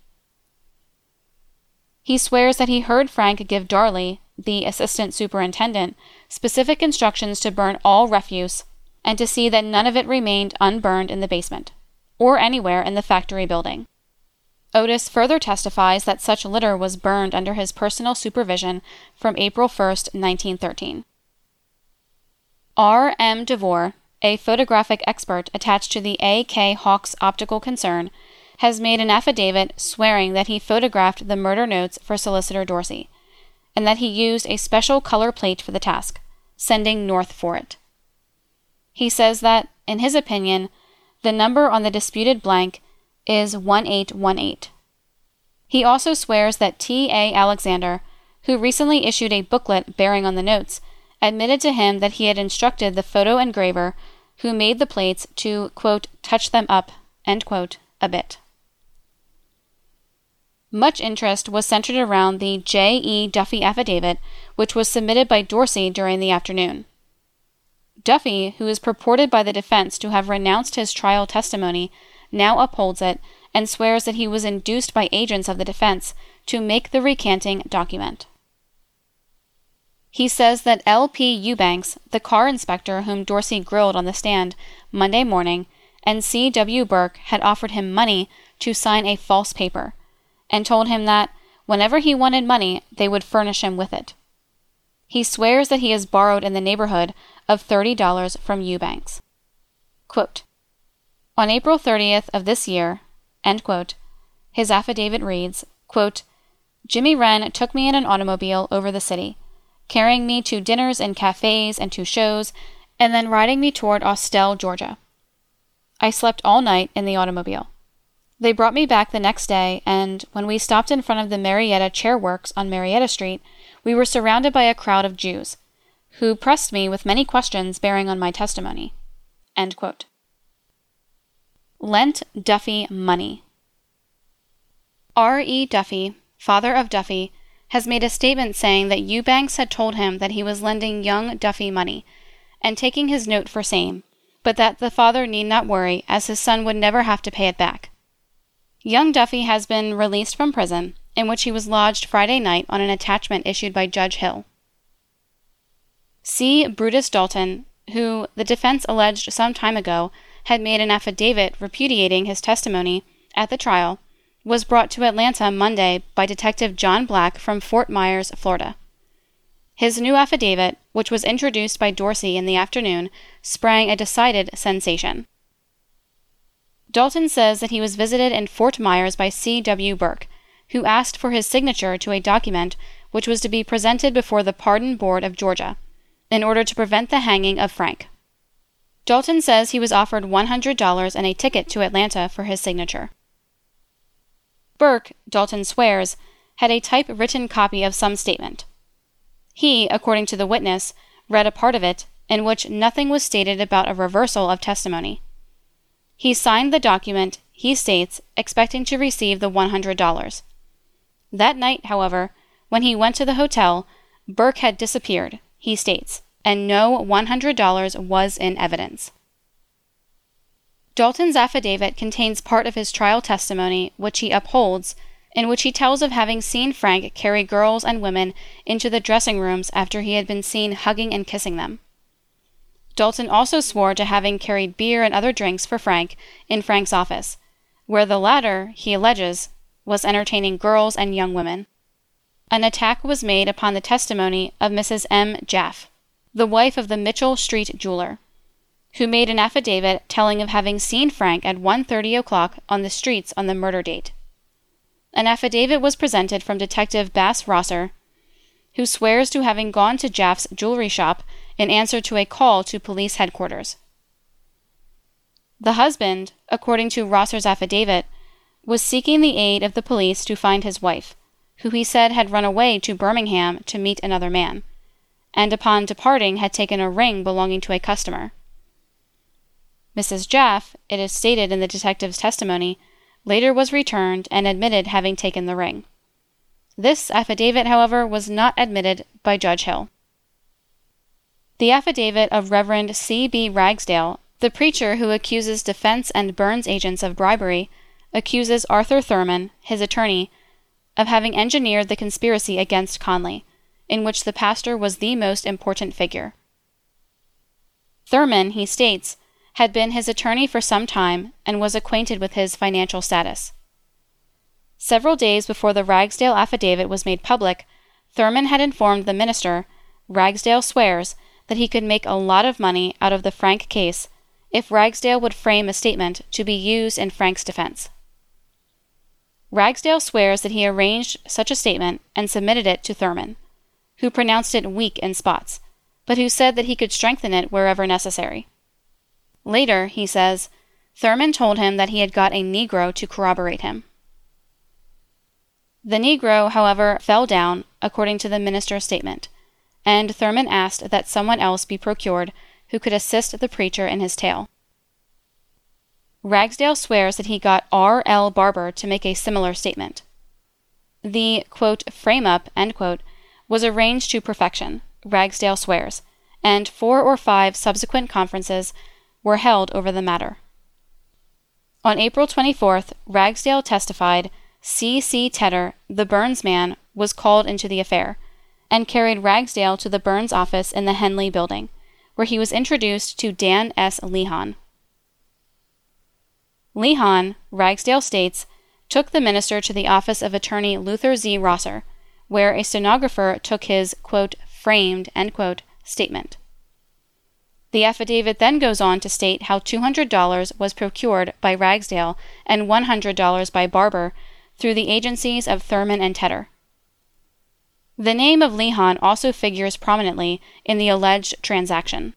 He swears that he heard Frank give Darley, the assistant superintendent, specific instructions to burn all refuse and to see that none of it remained unburned in the basement or anywhere in the factory building. Otis further testifies that such litter was burned under his personal supervision from April 1, 1913. R. M. DeVore, a photographic expert attached to the A. K. Hawkes Optical Concern, has made an affidavit swearing that he photographed the murder notes for Solicitor Dorsey, and that he used a special color plate for the task, sending north for it. He says that, in his opinion, the number on the disputed blank is 1818. He also swears that T. A. Alexander, who recently issued a booklet bearing on the notes, admitted to him that he had instructed the photo engraver who made the plates to, quote, touch them up, quote, a bit. Much interest was centered around the J. E. Duffy affidavit, which was submitted by Dorsey during the afternoon. Duffy, who is purported by the defense to have renounced his trial testimony, now upholds it and swears that he was induced by agents of the defense to make the recanting document. He says that L.P. Eubanks, the car inspector whom Dorsey grilled on the stand Monday morning, and C.W. Burke had offered him money to sign a false paper, and told him that, whenever he wanted money, they would furnish him with it. He swears that he has borrowed in the neighborhood of $30 from Eubanks. Quote, on April 30th of this year, quote, his affidavit reads, quote, Jimmy Wren took me in an automobile over the city, carrying me to dinners and cafes and to shows, and then riding me toward Austell, Georgia. I slept all night in the automobile. They brought me back the next day, and when we stopped in front of the Marietta Chair Works on Marietta Street, we were surrounded by a crowd of Jews, who pressed me with many questions bearing on my testimony. Lent Duffy money. R. E. Duffy, father of Duffy, has made a statement saying that Eubanks had told him that he was lending young Duffy money and taking his note for same, but that the father need not worry as his son would never have to pay it back. Young Duffy has been released from prison, in which he was lodged Friday night on an attachment issued by Judge Hill. C. Brutus Dalton, who the defense alleged some time ago had made an affidavit repudiating his testimony at the trial, was brought to Atlanta Monday by Detective John Black from Fort Myers, Florida. His new affidavit, which was introduced by Dorsey in the afternoon, sprang a decided sensation. Dalton says that he was visited in Fort Myers by C. W. Burke, who asked for his signature to a document which was to be presented before the Pardon Board of Georgia, in order to prevent the hanging of Frank. Dalton says he was offered $100 and a ticket to Atlanta for his signature. Burke, Dalton swears, had a typewritten copy of some statement. He, according to the witness, read a part of it in which nothing was stated about a reversal of testimony. He signed the document, he states, expecting to receive the $100. That night, however, when he went to the hotel, Burke had disappeared, he states and no $100 was in evidence. Dalton's affidavit contains part of his trial testimony, which he upholds, in which he tells of having seen Frank carry girls and women into the dressing rooms after he had been seen hugging and kissing them. Dalton also swore to having carried beer and other drinks for Frank in Frank's office, where the latter, he alleges, was entertaining girls and young women. An attack was made upon the testimony of Mrs. M. Jaff the wife of the Mitchell Street jeweler, who made an affidavit telling of having seen Frank at 1:30 o'clock on the streets on the murder date. an affidavit was presented from Detective Bass Rosser, who swears to having gone to Jaff's jewelry shop in answer to a call to police headquarters. The husband, according to Rosser's affidavit, was seeking the aid of the police to find his wife, who he said had run away to Birmingham to meet another man, and upon departing had taken a ring belonging to a customer. Mrs. Jaff, it is stated in the detective's testimony, later was returned and admitted having taken the ring. This affidavit, however, was not admitted by Judge Hill. The affidavit of Reverend C. B. Ragsdale, the preacher who accuses defense and Burns agents of bribery, accuses Arthur Thurman, his attorney, of having engineered the conspiracy against Conley, in which the pastor was the most important figure. Thurman, he states, had been his attorney for some time and was acquainted with his financial status. Several days before the Ragsdale affidavit was made public, Thurman had informed the minister, Ragsdale swears, that he could make a lot of money out of the Frank case if Ragsdale would frame a statement to be used in Frank's defense. Ragsdale swears that he arranged such a statement and submitted it to Thurman, who pronounced it weak in spots, but who said that he could strengthen it wherever necessary. Later, he says, Thurman told him that he had got a Negro to corroborate him. The Negro, however, fell down, according to the minister's statement, and Thurman asked that someone else be procured who could assist the preacher in his tale. Ragsdale swears that he got R. L. Barber to make a similar statement. The quote, frame up quote, was arranged to perfection, Ragsdale swears, and four or five subsequent conferences were held over the matter. On April 24th, Ragsdale testified C. C. Tedder, the Burns man, was called into the affair, and carried Ragsdale to the Burns office in the Henley building, where he was introduced to Dan S. Lehon. Lehon, Ragsdale states, took the minister to the office of attorney Luther Z. Rosser, where a stenographer took his, quote, framed, quote, statement. The affidavit then goes on to state how $200 was procured by Ragsdale and $100 by Barber through the agencies of Thurman and Tedder. The name of Lehon also figures prominently in the alleged transaction.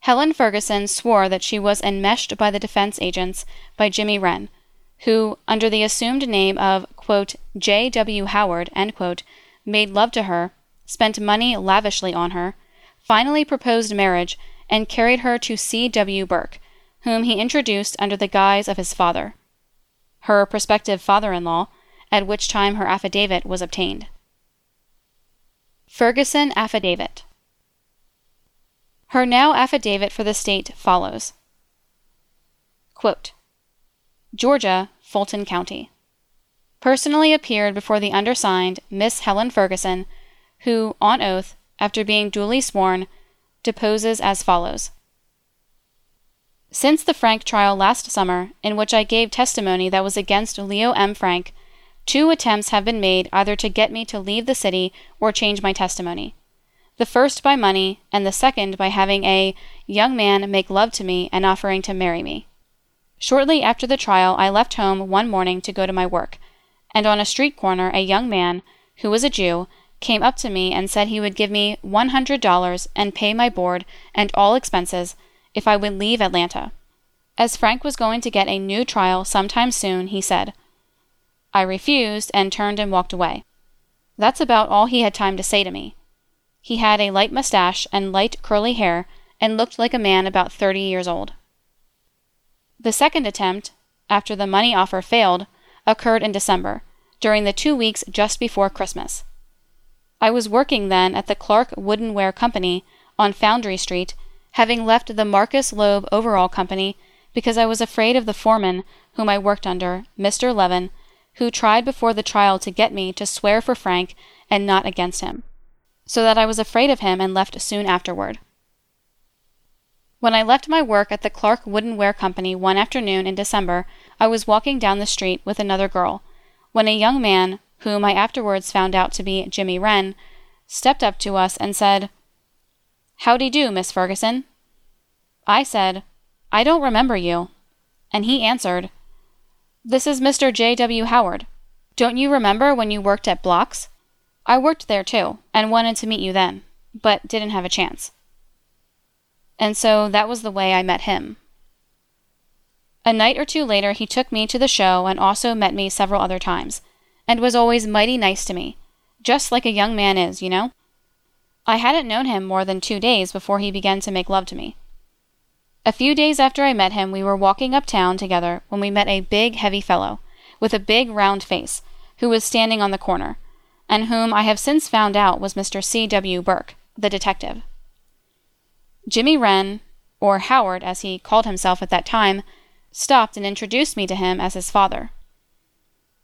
Helen Ferguson swore that she was enmeshed by the defense agents by Jimmy Wren, who, under the assumed name of, quote, J. W. Howard, quote, made love to her, spent money lavishly on her, finally proposed marriage, and carried her to C. W. Burke, whom he introduced under the guise of his father, her prospective father in law, at which time her affidavit was obtained. Ferguson Affidavit Her now affidavit for the state follows Quote, Georgia, Fulton County. Personally appeared before the undersigned Miss Helen Ferguson, who, on oath, after being duly sworn, deposes as follows. Since the Frank trial last summer, in which I gave testimony that was against Leo M. Frank, two attempts have been made either to get me to leave the city or change my testimony. The first by money, and the second by having a young man make love to me and offering to marry me. Shortly after the trial, I left home one morning to go to my work, and on a street corner a young man, who was a Jew, came up to me and said he would give me $100 and pay my board and all expenses if I would leave Atlanta. As Frank was going to get a new trial sometime soon, he said. I refused and turned and walked away. That's about all he had time to say to me. He had a light mustache and light curly hair and looked like a man about thirty years old. The second attempt, after the money offer failed, occurred in December, during the two weeks just before Christmas. I was working then at the Clark Woodenware Company on Foundry Street, having left the Marcus Loeb Overall Company because I was afraid of the foreman whom I worked under, Mr. Levin, who tried before the trial to get me to swear for Frank and not against him, so that I was afraid of him and left soon afterward. When I left my work at the Clark Woodenware Company one afternoon in December, I was walking down the street with another girl, when a young man, whom I afterwards found out to be Jimmy Wren, stepped up to us and said, Howdy do, Miss Ferguson. I said, I don't remember you. And he answered, This is Mr. J.W. Howard. Don't you remember when you worked at Blocks? I worked there too, and wanted to meet you then, but didn't have a chance. And so that was the way I met him. A night or two later, he took me to the show and also met me several other times, and was always mighty nice to me, just like a young man is, you know? I hadn't known him more than two days before he began to make love to me. A few days after I met him, we were walking uptown together when we met a big, heavy fellow, with a big, round face, who was standing on the corner, and whom I have since found out was Mr. C. W. Burke, the detective. Jimmy Wren, or Howard as he called himself at that time, stopped and introduced me to him as his father.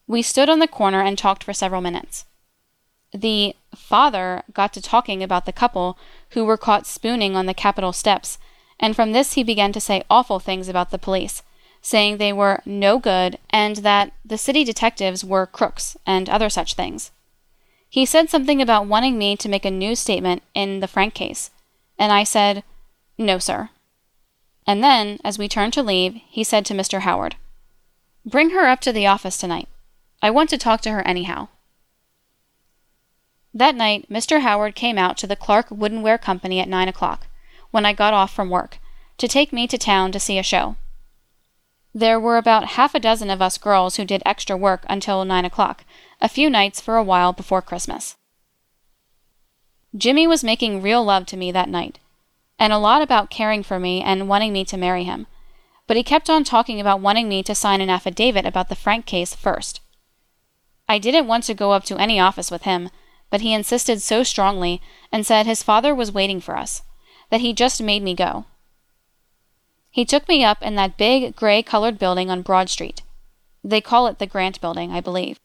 We stood on the corner and talked for several minutes the father got to talking about the couple who were caught spooning on the Capitol steps, and from this he began to say awful things about the police, saying they were no good and that the city detectives were crooks and other such things. He said something about wanting me to make a news statement in the Frank case, and I said, No, sir. And then, as we turned to leave, he said to Mr. Howard, Bring her up to the office tonight. I want to talk to her anyhow. That night, Mr. Howard came out to the Clark Woodenware Company at nine o'clock, when I got off from work, to take me to town to see a show. There were about half a dozen of us girls who did extra work until nine o'clock, a few nights for a while before Christmas. Jimmy was making real love to me that night, and a lot about caring for me and wanting me to marry him, but he kept on talking about wanting me to sign an affidavit about the Frank case first. I didn't want to go up to any office with him, but he insisted so strongly and said his father was waiting for us, that he just made me go. He took me up in that big gray colored building on Broad Street. They call it the Grant Building, I believe.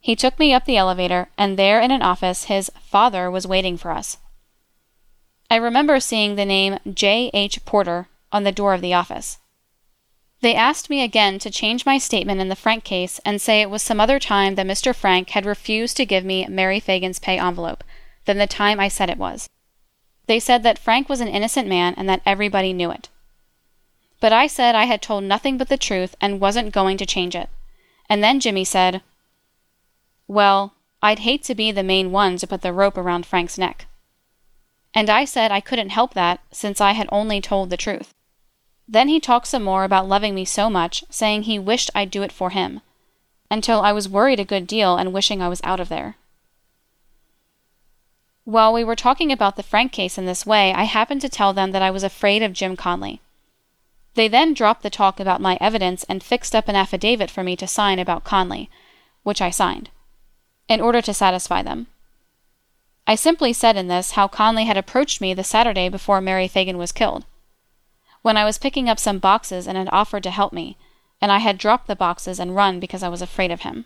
He took me up the elevator, and there in an office his father was waiting for us. I remember seeing the name J. H. Porter on the door of the office. They asked me again to change my statement in the Frank case and say it was some other time that Mr. Frank had refused to give me Mary Phagan's pay envelope than the time I said it was. They said that Frank was an innocent man and that everybody knew it. But I said I had told nothing but the truth and wasn't going to change it. And then Jimmy said, Well, I'd hate to be the main one to put the rope around Frank's neck. And I said I couldn't help that since I had only told the truth. Then he talked some more about loving me so much, saying he wished I'd do it for him, until I was worried a good deal and wishing I was out of there. While we were talking about the Frank case in this way, I happened to tell them that I was afraid of Jim Conley. They then dropped the talk about my evidence and fixed up an affidavit for me to sign about Conley, which I signed, in order to satisfy them. I simply said in this how Conley had approached me the Saturday before Mary Phagan was killed when I was picking up some boxes and had offered to help me, and I had dropped the boxes and run because I was afraid of him.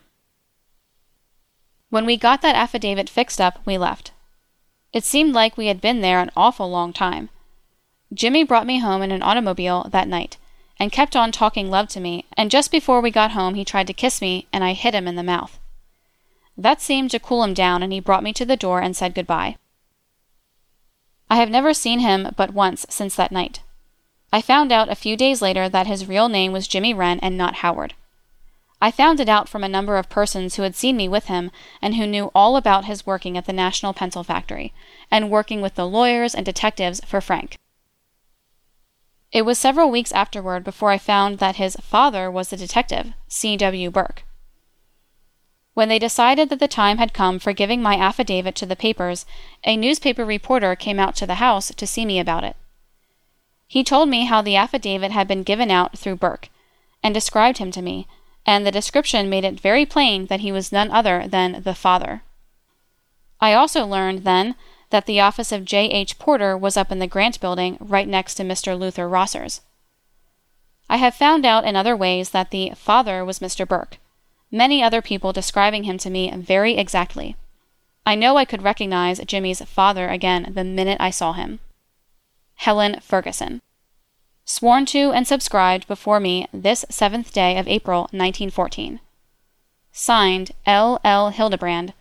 When we got that affidavit fixed up, we left. It seemed like we had been there an awful long time. Jimmy brought me home in an automobile that night, and kept on talking love to me, and just before we got home he tried to kiss me, and I hit him in the mouth. That seemed to cool him down, and he brought me to the door and said goodbye. I have never seen him but once since that night. I found out a few days later that his real name was Jimmy Wren and not Howard. I found it out from a number of persons who had seen me with him and who knew all about his working at the National Pencil Factory and working with the lawyers and detectives for Frank. It was several weeks afterward before I found that his father was the detective, C.W. Burke. When they decided that the time had come for giving my affidavit to the papers, a newspaper reporter came out to the house to see me about it. He told me how the affidavit had been given out through Burke, and described him to me, and the description made it very plain that he was none other than the father. I also learned then that the office of J. H. Porter was up in the Grant building right next to Mr. Luther Rosser's. I have found out in other ways that the father was Mr. Burke, many other people describing him to me very exactly. I know I could recognize Jimmy's father again the minute I saw him. Helen Ferguson. Sworn to and subscribed before me this seventh day of April, 1914. Signed L. L. Hildebrand,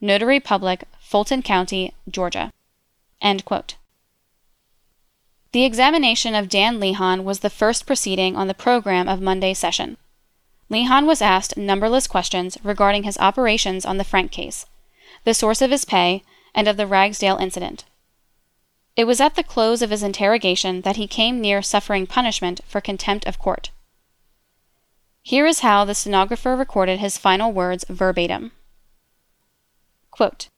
Notary Public, Fulton County, Georgia. The examination of Dan Lehon was the first proceeding on the program of Monday's session. Lehon was asked numberless questions regarding his operations on the Frank case, the source of his pay, and of the Ragsdale incident. It was at the close of his interrogation that he came near suffering punishment for contempt of court. Here is how the stenographer recorded his final words verbatim Quote,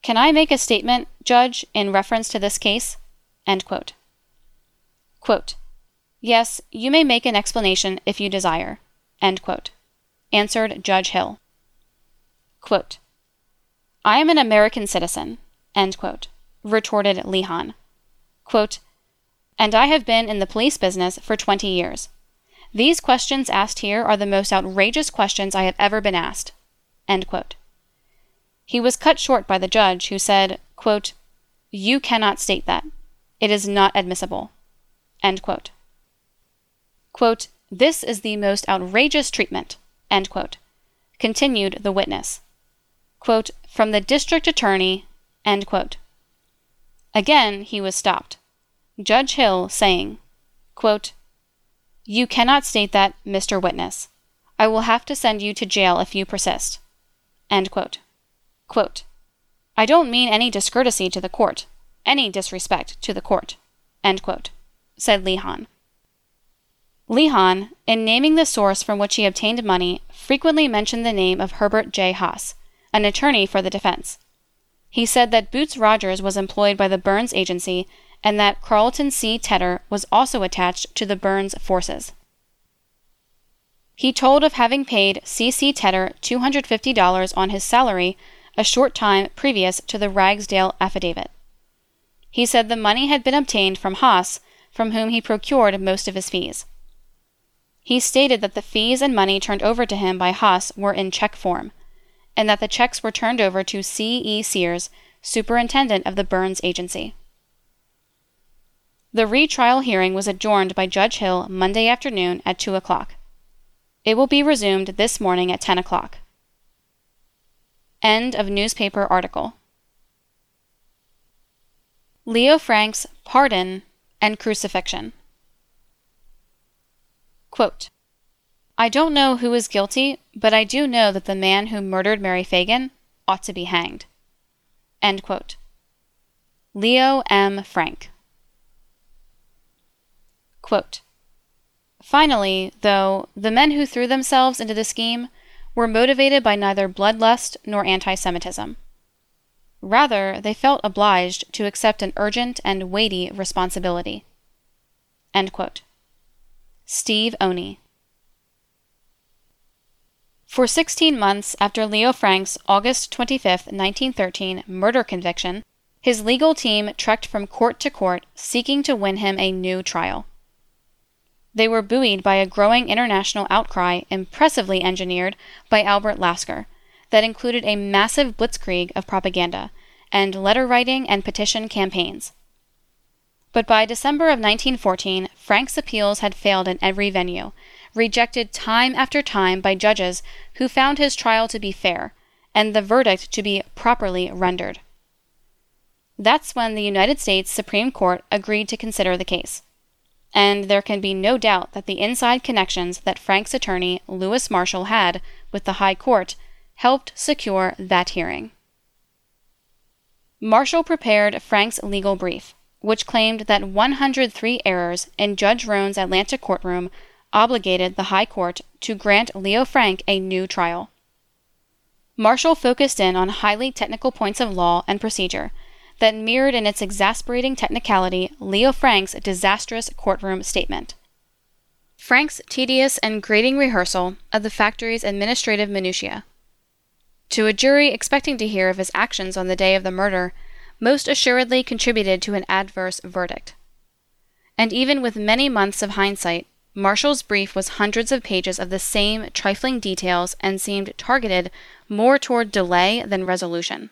Can I make a statement, Judge, in reference to this case? Quote. Quote, Yes, you may make an explanation if you desire. Answered Judge Hill. I am an American citizen. Retorted Lehon. Quote, and I have been in the police business for 20 years. These questions asked here are the most outrageous questions I have ever been asked. He was cut short by the judge, who said, quote, You cannot state that. It is not admissible. Quote. Quote, This is the most outrageous treatment. Continued the witness. From the district attorney. Again he was stopped. Judge Hill saying, quote, You cannot state that, Mr. Witness. I will have to send you to jail if you persist. Quote. Quote, I don't mean any discourtesy to the court, any disrespect to the court. Said Lehon. Lehon, in naming the source from which he obtained money, frequently mentioned the name of Herbert J. Haas, an attorney for the defense. He said that Boots Rogers was employed by the Burns Agency and that Carlton C. Tedder was also attached to the Burns forces. He told of having paid C. C. Tedder $250 on his salary a short time previous to the Ragsdale affidavit. He said the money had been obtained from Haas, from whom he procured most of his fees. He stated that the fees and money turned over to him by Haas were in check form, and that the checks were turned over to C. E. Sears, superintendent of the Burns Agency. The retrial hearing was adjourned by Judge Hill Monday afternoon at 2 o'clock. It will be resumed this morning at 10 o'clock. End of newspaper article. Leo Frank's Pardon and Crucifixion. Quote, I don't know who is guilty, but I do know that the man who murdered Mary Phagan ought to be hanged. Leo M. Frank. Quote, Finally, though, the men who threw themselves into the scheme were motivated by neither bloodlust nor anti Semitism. Rather, they felt obliged to accept an urgent and weighty responsibility. Steve Oney. For 16 months after Leo Frank's August 25, 1913 murder conviction, his legal team trekked from court to court seeking to win him a new trial. They were buoyed by a growing international outcry impressively engineered by Albert Lasker that included a massive blitzkrieg of propaganda and letter writing and petition campaigns. But by December of 1914, Frank's appeals had failed in every venue, rejected time after time by judges who found his trial to be fair and the verdict to be properly rendered. That's when the United States Supreme Court agreed to consider the case. And there can be no doubt that the inside connections that Frank's attorney, Louis Marshall, had with the High Court helped secure that hearing. Marshall prepared Frank's legal brief, which claimed that 103 errors in Judge Roan's Atlanta courtroom obligated the High Court to grant Leo Frank a new trial. Marshall focused in on highly technical points of law and procedure that mirrored in its exasperating technicality Leo Frank's disastrous courtroom statement. Frank's tedious and grating rehearsal of the factory's administrative minutiae. To a jury expecting to hear of his actions on the day of the murder, most assuredly contributed to an adverse verdict. And even with many months of hindsight, Marshall's brief was hundreds of pages of the same trifling details and seemed targeted more toward delay than resolution.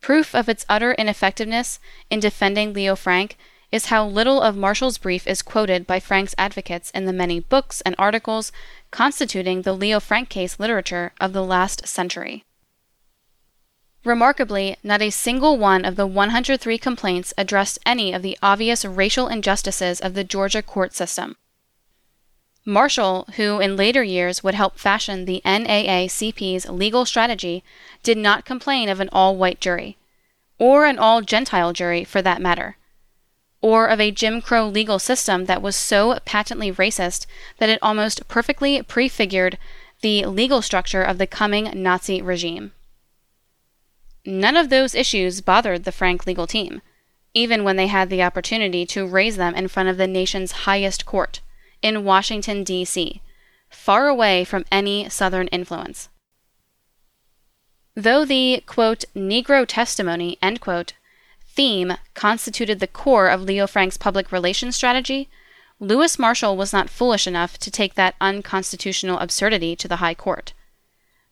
Proof of its utter ineffectiveness in defending Leo Frank is how little of Marshall's brief is quoted by Frank's advocates in the many books and articles constituting the Leo Frank case literature of the last century. Remarkably, not a single one of the 103 complaints addressed any of the obvious racial injustices of the Georgia court system. Marshall, who in later years would help fashion the NAACP's legal strategy, did not complain of an all white jury, or an all Gentile jury for that matter, or of a Jim Crow legal system that was so patently racist that it almost perfectly prefigured the legal structure of the coming Nazi regime. None of those issues bothered the Frank legal team, even when they had the opportunity to raise them in front of the nation's highest court in Washington, D.C., far away from any Southern influence. Though the, quote, Negro testimony, end quote, theme constituted the core of Leo Frank's public relations strategy, Louis Marshall was not foolish enough to take that unconstitutional absurdity to the High Court.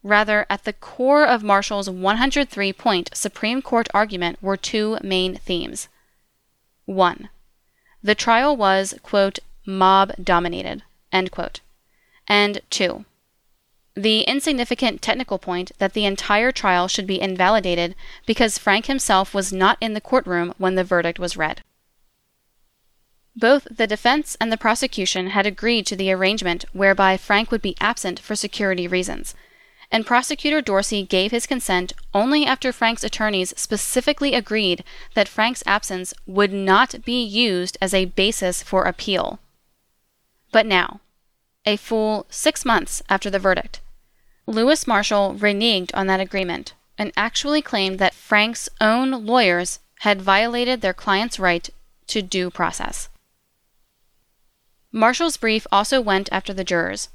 Rather, at the core of Marshall's 103 point Supreme Court argument were two main themes. 1. The trial was, quote, mob dominated, end quote. And 2. The insignificant technical point that the entire trial should be invalidated because Frank himself was not in the courtroom when the verdict was read. Both the defense and the prosecution had agreed to the arrangement whereby Frank would be absent for security reasons and Prosecutor Dorsey gave his consent only after Frank's attorneys specifically agreed that Frank's absence would not be used as a basis for appeal. But now, a full six months after the verdict, Louis Marshall reneged on that agreement and actually claimed that Frank's own lawyers had violated their client's right to due process. Marshall's brief also went after the jurors,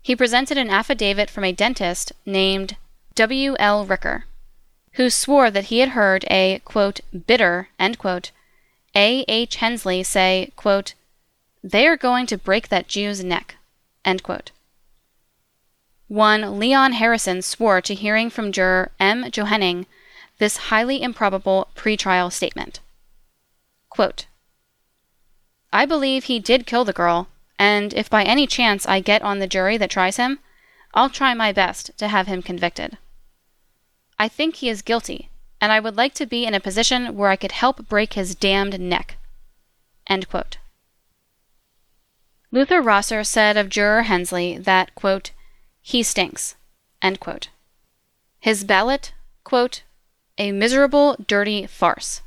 he presented an affidavit from a dentist named W. L. Ricker, who swore that he had heard a, quote, bitter, end quote, A. H. Henslee say, quote, they are going to break that Jew's neck, end quote. One Leon Harrison swore to hearing from juror M. Johenning this highly improbable pretrial statement. Quote, I believe he did kill the girl, and if by any chance I get on the jury that tries him, I'll try my best to have him convicted. I think he is guilty, and I would like to be in a position where I could help break his damned neck. Luther Rosser said of juror Henslee that, quote, he stinks, His ballot, quote, a miserable, dirty farce.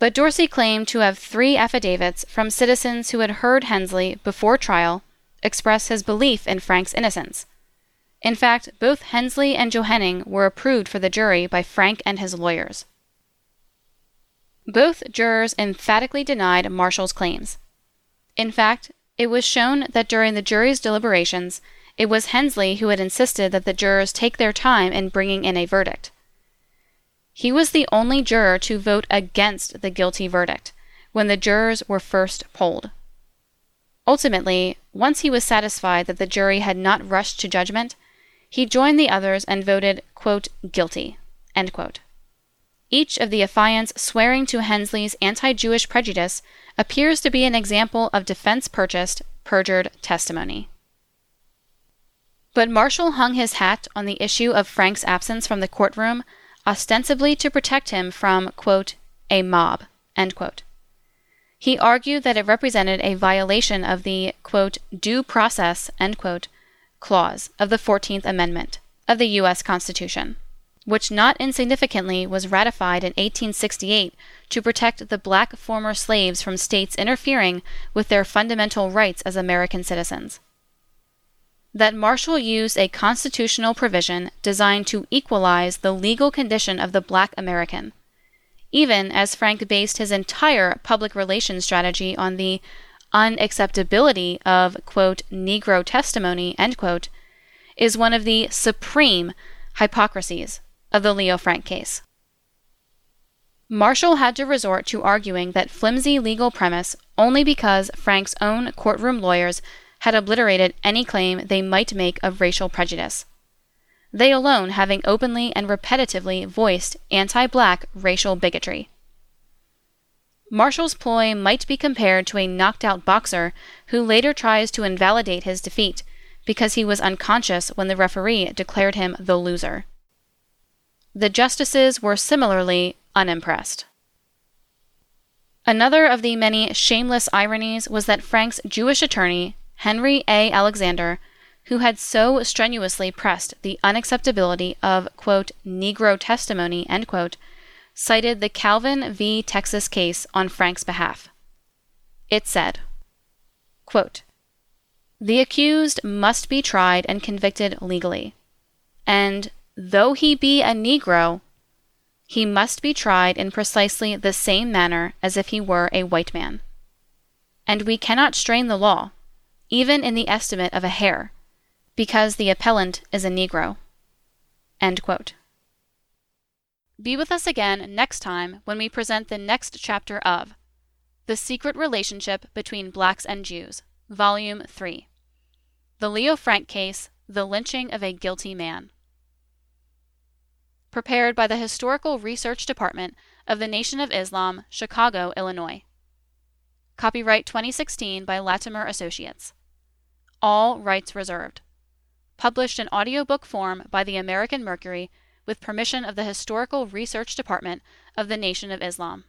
But Dorsey claimed to have three affidavits from citizens who had heard Henslee before trial express his belief in Frank's innocence. In fact, both Henslee and Johenning were approved for the jury by Frank and his lawyers. Both jurors emphatically denied Marshall's claims. In fact, it was shown that during the jury's deliberations, it was Henslee who had insisted that the jurors take their time in bringing in a verdict. He was the only juror to vote against the guilty verdict when the jurors were first polled. Ultimately, once he was satisfied that the jury had not rushed to judgment, he joined the others and voted, quote, guilty, Each of the affiants swearing to Henslee's anti Jewish prejudice appears to be an example of defense purchased, perjured testimony. But Marshall hung his hat on the issue of Frank's absence from the courtroom ostensibly to protect him from, quote, a mob, He argued that it represented a violation of the, quote, due process, quote, clause of the 14th Amendment of the U.S. Constitution, which not insignificantly was ratified in 1868 to protect the black former slaves from states interfering with their fundamental rights as American citizens. That Marshall used a constitutional provision designed to equalize the legal condition of the black American, even as Frank based his entire public relations strategy on the unacceptability of, quote, Negro testimony, end quote, is one of the supreme hypocrisies of the Leo Frank case. Marshall had to resort to arguing that flimsy legal premise only because Frank's own courtroom lawyers had obliterated any claim they might make of racial prejudice. They alone having openly and repetitively voiced anti black racial bigotry. Marshall's ploy might be compared to a knocked out boxer who later tries to invalidate his defeat because he was unconscious when the referee declared him the loser. The justices were similarly unimpressed. Another of the many shameless ironies was that Frank's Jewish attorney, Henry A. Alexander, who had so strenuously pressed the unacceptability of, quote, Negro testimony, end quote, cited the Calvin v. Texas case on Frank's behalf. It said, quote, The accused must be tried and convicted legally, and though he be a Negro, he must be tried in precisely the same manner as if he were a white man. And we cannot strain the law, even in the estimate of a hair, because the appellant is a Negro. Be with us again next time when we present the next chapter of The Secret Relationship Between Blacks and Jews, Volume 3. The Leo Frank Case The Lynching of a Guilty Man. Prepared by the Historical Research Department of the Nation of Islam, Chicago, Illinois. Copyright 2016 by Latimer Associates. All rights reserved. Published in audiobook form by the American Mercury with permission of the Historical Research Department of the Nation of Islam.